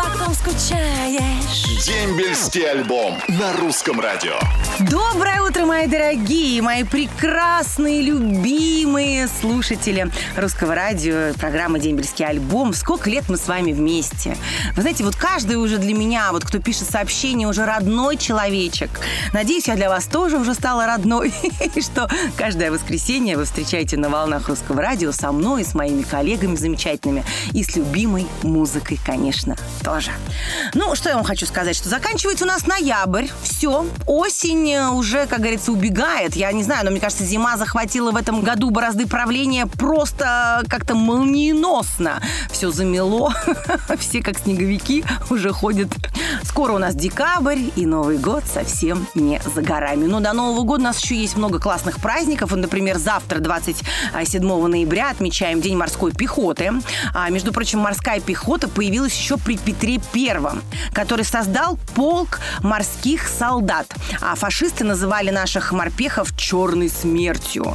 Потом скучаешь. Дембельский альбом на русском радио. Доброе утро, мои дорогие, мои прекрасные, любимые слушатели русского радио, программы «Дембельский альбом». Сколько лет мы с вами вместе? Вы знаете, вот каждый уже для меня, вот кто пишет сообщение, уже родной человечек. Надеюсь, я для вас тоже уже стала родной. И что каждое воскресенье вы встречаете на волнах русского радио со мной, с моими коллегами замечательными и с любимой музыкой, конечно, тоже. Ну, что я вам хочу сказать, что заканчивается у нас ноябрь, все, осень уже, как говорится, убегает. Я не знаю, но мне кажется, зима захватила в этом году борозды правления просто как-то молниеносно. Все замело, все как снеговики уже ходят. Скоро у нас декабрь, и Новый год совсем не за горами. Но до Нового года у нас еще есть много классных праздников. Например, завтра, 27 ноября, отмечаем День морской пехоты. А, между прочим, морская пехота появилась еще при Петре Первом, который создал полк морских солдат. А фашисты называли наших морпехов «черной смертью».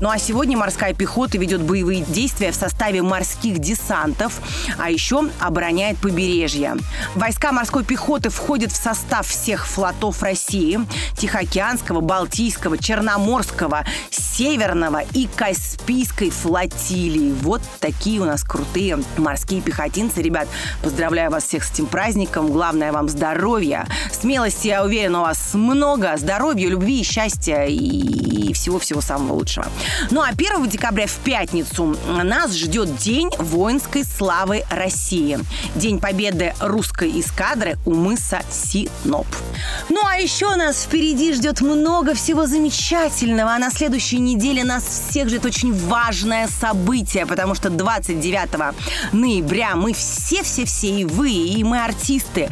Ну а сегодня морская пехота ведет боевые действия в составе морских десантов, а еще обороняет побережье. Войска морской пехоты входят в состав всех флотов России – Тихоокеанского, Балтийского, Черноморского, Северного и Каспийской флотилии. Вот такие у нас крутые морские пехотинцы. Ребят, поздравляю вас всех с этим праздником. Главное вам здоровья. Смелости, я уверена, у вас много. Здоровья, любви, счастья и всего-всего самого лучшего. Ну а 1 декабря в пятницу нас ждет День воинской славы России. День победы русской эскадры у мыса Синоп. Ну а еще нас впереди ждет много всего замечательного. А на следующей неделе нас всех ждет очень важное событие, потому что 29 ноября мы все-все-все, и вы, и мы артисты,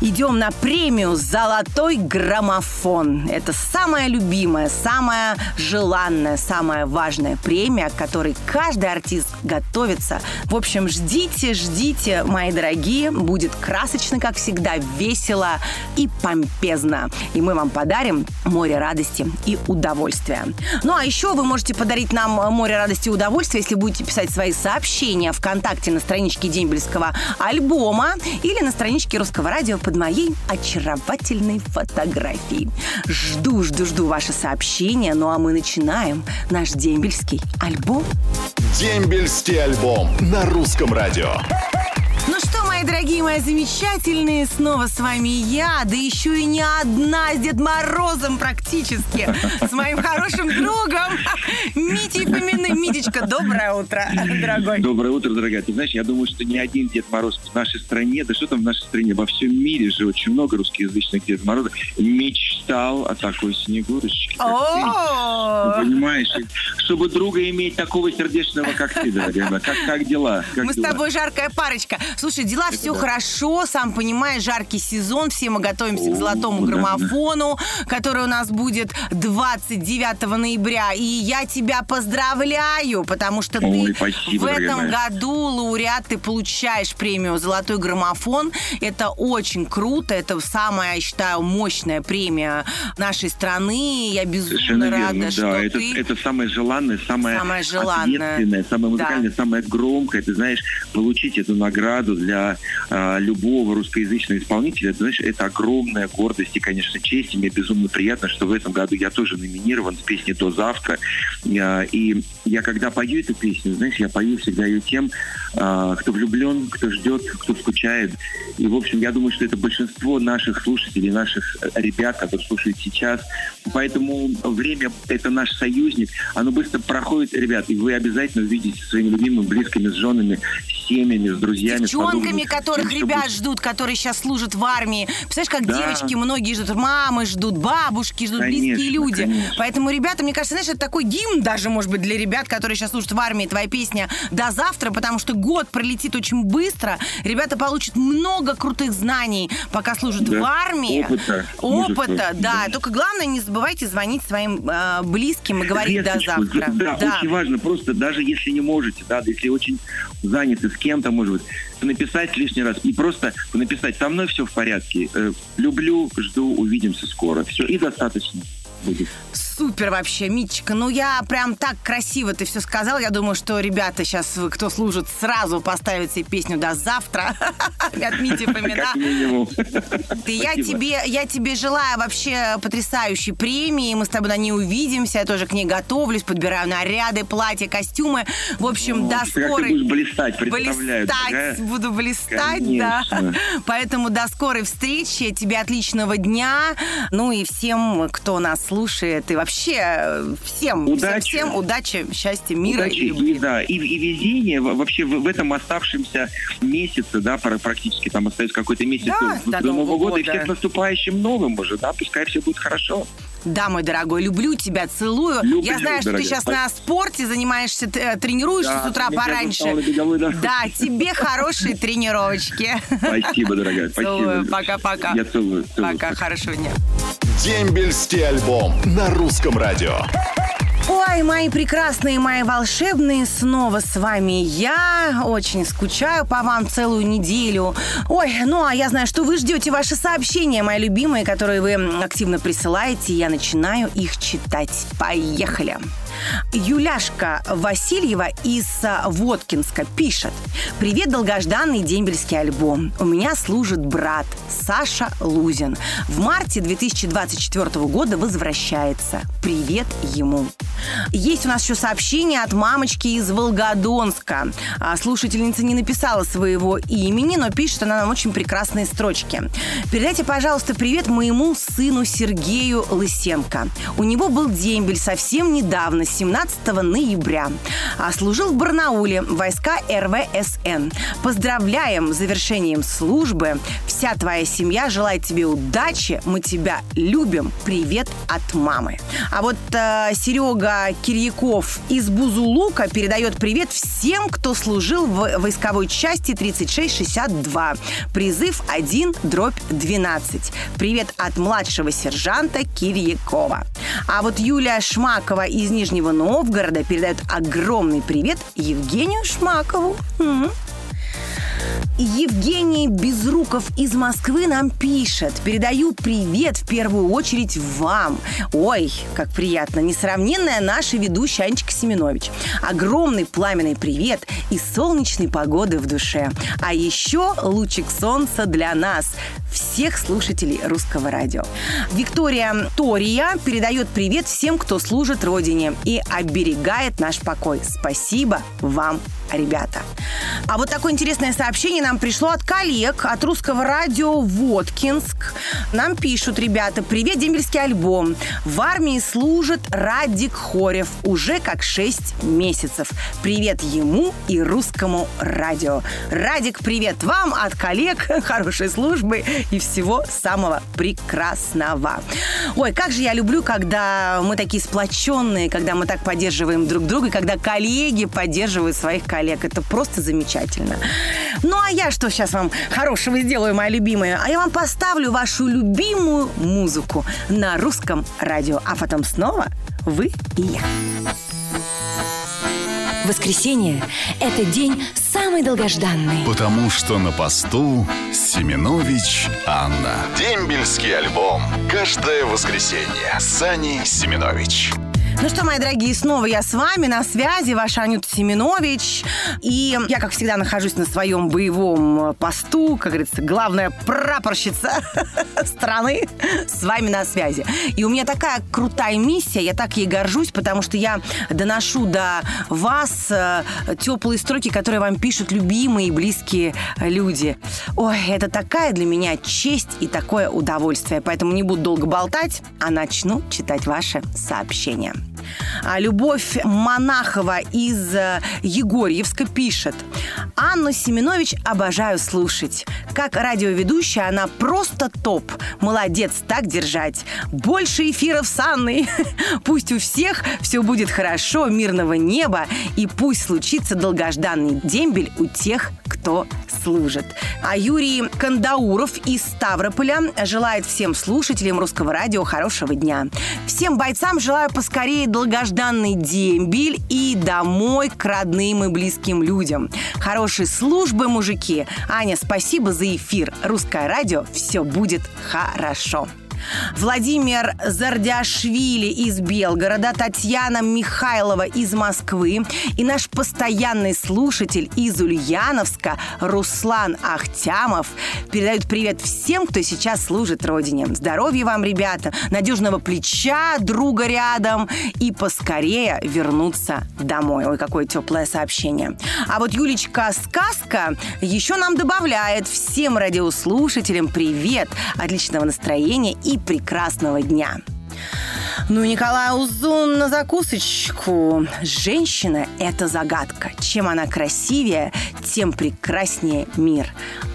идем на премию «Золотой граммофон». Это самая любимая, самая желанная, самая важная премия, к которой каждый артист готовится. В общем, ждите, ждите, мои дорогие. Будет красочно, как всегда, весело и помпезно. И мы вам подарим море радости и удовольствия. Ну, а еще вы можете подарить нам море радости и удовольствия, если будете писать свои сообщения ВКонтакте на страничке Дембельского альбома или на страничке Русского радио под моей очаровательной фотографией. Жду, жду, жду ваши сообщения. Ну, а мы начинаем наш дембельский альбом. Дембельский альбом на русском радио. Ну мои дорогие, мои замечательные, снова с вами я, да еще и не одна с Дед Морозом практически, с моим хорошим другом Митей Фоминым. Митечка, доброе утро, дорогой. Доброе утро, дорогая. Ты знаешь, я думаю, что ни один Дед Мороз в нашей стране, да что там в нашей стране, во всем мире же очень много русскоязычных Дед Морозов, мечтал о такой Снегурочке, О, ты. Понимаешь? Чтобы друга иметь такого сердечного, как ты, дорогая. Как, как дела? Как мы с дела? тобой жаркая парочка. Слушай, дела все да. хорошо, сам понимаешь, жаркий сезон, все мы готовимся к О, золотому да, граммофону, который у нас будет 29 ноября. И я тебя поздравляю, потому что Ой, ты спасибо, в этом году лауреат, ты получаешь премию «Золотой граммофон». Это очень круто, это самая, я считаю, мощная премия нашей страны. Я безумно Совершенно рада, верно, что да. Это, ты... это самое желанное, самое, Самое желанное. ответственное, самое Да. музыкальное, самое громкое. Ты знаешь, получить эту награду для а, любого русскоязычного исполнителя, ты знаешь, это огромная гордость и, конечно, честь. И мне безумно приятно, что в этом году я тоже номинирован с песней «До завтра». А, и я, когда пою эту песню, знаешь, я пою всегда ее тем, а, кто влюблен, кто ждет, кто скучает. И, в общем, я думаю, что это большинство наших слушателей, наших э, ребят, которые слушают сейчас. Поэтому время — это наш союзник. Оно быстро проходит, ребят, и вы обязательно увидите своими любимыми, близкими, с женами, семьями, с друзьями. с девчонками, подругами. которых Всё ребят будет. ждут, которые сейчас служат в армии. Представляешь, как Да. девочки многие ждут, мамы ждут, бабушки ждут, близкие Конечно, люди. конечно. Поэтому, ребята, мне кажется, знаешь, это такой гимн даже, может быть, для ребят, которые сейчас служат в армии, твоя песня «До завтра», потому что год пролетит очень быстро. Ребята получат много крутых знаний, пока служат Да. в армии. Опыта. Опыта, да. Да. Только главное, не забывайте звонить своим э, близким и говорить «До Весточку. завтра». Да, очень важно. Просто даже если не можете, да, если очень заняты с кем-то, может быть, написать лишний раз и просто написать «со мной все в порядке, э, люблю, жду, увидимся скоро». Все, и достаточно будет. Супер вообще, Митчика. Ну, я прям так красиво ты все сказал. Я думаю, что ребята сейчас, кто служит, сразу поставят себе песню «До завтра» от Мити Фомина. Как минимум. Ты, я, тебе, я тебе желаю вообще потрясающей премии. Мы с тобой на ней увидимся. Я тоже к ней готовлюсь, подбираю наряды, платья, костюмы. В общем, О, до как ты скорой... будешь блистать, представляю. Блистать, буду блистать, да. Поэтому до скорой встречи, тебе отличного дня. Ну и всем, кто нас слушает, и вообще э, всем, Удачи. всем, всем удачи, счастья, мира Удачи, и любви. и, да, и, и везение во- вообще в, в этом оставшемся месяце, да, практически там остается какой-то месяц Да, до, до Нового Нового года, и года. всех наступающим новым уже, да, пускай все будет хорошо. Да, мой дорогой, люблю тебя, целую. Люблю, Я знаю, что ты дорогая. сейчас на спорте занимаешься, э, тренируешься Да, с утра пораньше. беговой дорожке. Да, тебе хорошие тренировочки. Спасибо, дорогая, Целую, спасибо. пока-пока. Я целую. целую. Пока, хорошего дня. Дембельский альбом на русском радио. Ой, мои прекрасные, мои волшебные, снова с вами я. Очень скучаю по вам целую неделю. Ой, ну а я знаю, что вы ждете ваши сообщения, мои любимые, которые вы активно присылаете. Я начинаю их читать. Поехали. Юляшка Васильева из а, Воткинска пишет. Привет, долгожданный дембельский альбом. У меня служит брат Саша Лузин. В марте 2024 года возвращается. Привет ему. Есть у нас еще сообщение от мамочки из Волгодонска. А, Слушательница не написала своего имени, но пишет она нам очень прекрасные строчки. Передайте, пожалуйста, привет моему сыну Сергею Лысенко. У него был дембель совсем недавно, 17 ноября. А служил в Барнауле, войска РВСН. Поздравляем с завершением службы. Вся твоя семья желает тебе удачи. Мы тебя любим. Привет от мамы. А вот э, Серега Кирьяков из Бузулука передает привет всем, кто служил в войсковой части 3662. Призыв 1 дробь 12. Привет от младшего сержанта Кирьякова. А вот Юлия Шмакова из Нижнего Новгорода передает огромный привет Евгению Шмакову. Евгений Безруков из Москвы нам пишет. Передаю привет в первую очередь вам. Ой, как приятно. Несравненная наша ведущая Анечка Семенович. Огромный пламенный привет и солнечной погоды в душе. А еще лучик солнца для нас, всех слушателей русского радио. Виктория Тория передает привет всем, кто служит Родине и оберегает наш покой. Спасибо вам, ребята. А вот такое интересное сообщение нам пришло от коллег от русского радио Воткинск. Нам пишут, ребята, привет, дембельский альбом. В армии служит Радик Хорев уже как 6 месяцев. Привет ему и русскому радио. Радик, привет вам от коллег, хорошей службы и всего самого прекрасного. Ой, как же я люблю, когда мы такие сплоченные, когда мы так поддерживаем друг друга, и когда коллеги поддерживают своих коллег. Это просто замечательно. Ну, а я что сейчас вам хорошего сделаю, моя любимая? А я вам поставлю вашу любимую музыку на русском радио. А потом снова вы и я. Воскресенье – это день самый долгожданный. Потому что на посту Семенович Анна. Дембельский альбом. Каждое воскресенье. Сани Семенович. Ну что, мои дорогие, снова я с вами на связи, ваша Анюта Семенович. И я, как всегда, нахожусь на своем боевом посту, как говорится, главная прапорщица страны с вами на связи. И у меня такая крутая миссия, я так ей горжусь, потому что я доношу до вас э, теплые строки, которые вам пишут любимые и близкие люди. Ой, это такая для меня честь и такое удовольствие. Поэтому не буду долго болтать, а начну читать ваши сообщения. А Любовь Монахова из э, Егорьевска пишет. Анну Семенович обожаю слушать. Как радиоведущая она просто топ. Молодец, так держать. Больше эфиров с Анной. Пусть у всех все будет хорошо, мирного неба, и пусть случится долгожданный дембель у тех, кто служит. А Юрий Кандауров из Ставрополя желает всем слушателям русского радио хорошего дня. Всем бойцам желаю поскорее долгожданный дембель и домой к родным и близким людям. Хорошей службы, мужики. Аня, спасибо за эфир. Русское радио. Все будет хорошо. Владимир Зардяшвили из Белгорода, Татьяна Михайлова из Москвы и наш постоянный слушатель из Ульяновска Руслан Ахтямов передают привет всем, кто сейчас служит Родине. Здоровья вам, ребята, надежного плеча, друга рядом и поскорее вернуться домой. Ой, какое теплое сообщение. А вот Юлечка Сказка еще нам добавляет всем радиослушателям привет, отличного настроения и прекрасного дня. Ну, Николай Узун на закусочку. Женщина – это загадка. Чем она красивее, тем прекраснее мир.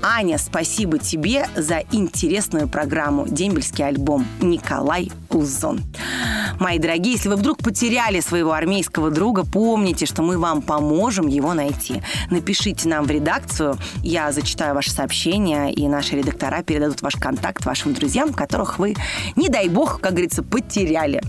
Аня, спасибо тебе за интересную программу «Дембельский альбом». Николай Узун. Мои дорогие, если вы вдруг потеряли своего армейского друга, помните, что мы вам поможем его найти. Напишите нам в редакцию, я зачитаю ваше сообщение, и наши редактора передадут ваш контакт вашим друзьям, которых вы, не дай бог, как говорится, потеряли.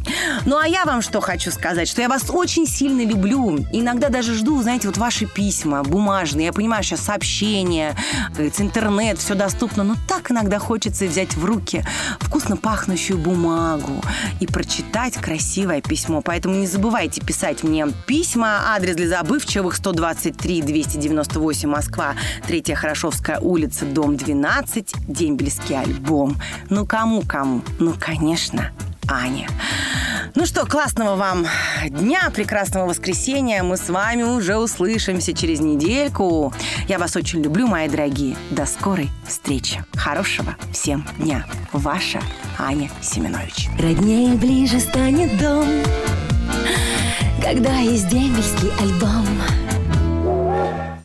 Ну а я вам что хочу сказать, что я вас очень сильно люблю. Иногда даже жду, знаете, вот ваши письма бумажные. Я понимаю, сейчас сообщения, интернет, все доступно, но так иногда хочется взять в руки вкусно пахнущую бумагу и прочитать красивое письмо. Поэтому не забывайте писать мне письма. Адрес для забывчивых 123 298 Москва, 3 Хорошовская улица, дом 12, Дембельский альбом. Ну кому-кому? Ну, конечно, Аня. Ну что, классного вам дня, прекрасного воскресенья. Мы с вами уже услышимся через недельку. Я вас очень люблю, мои дорогие. До скорой встречи. Хорошего всем дня. Ваша Аня Семенович. Роднее ближе станет дом, когда есть дембельский альбом.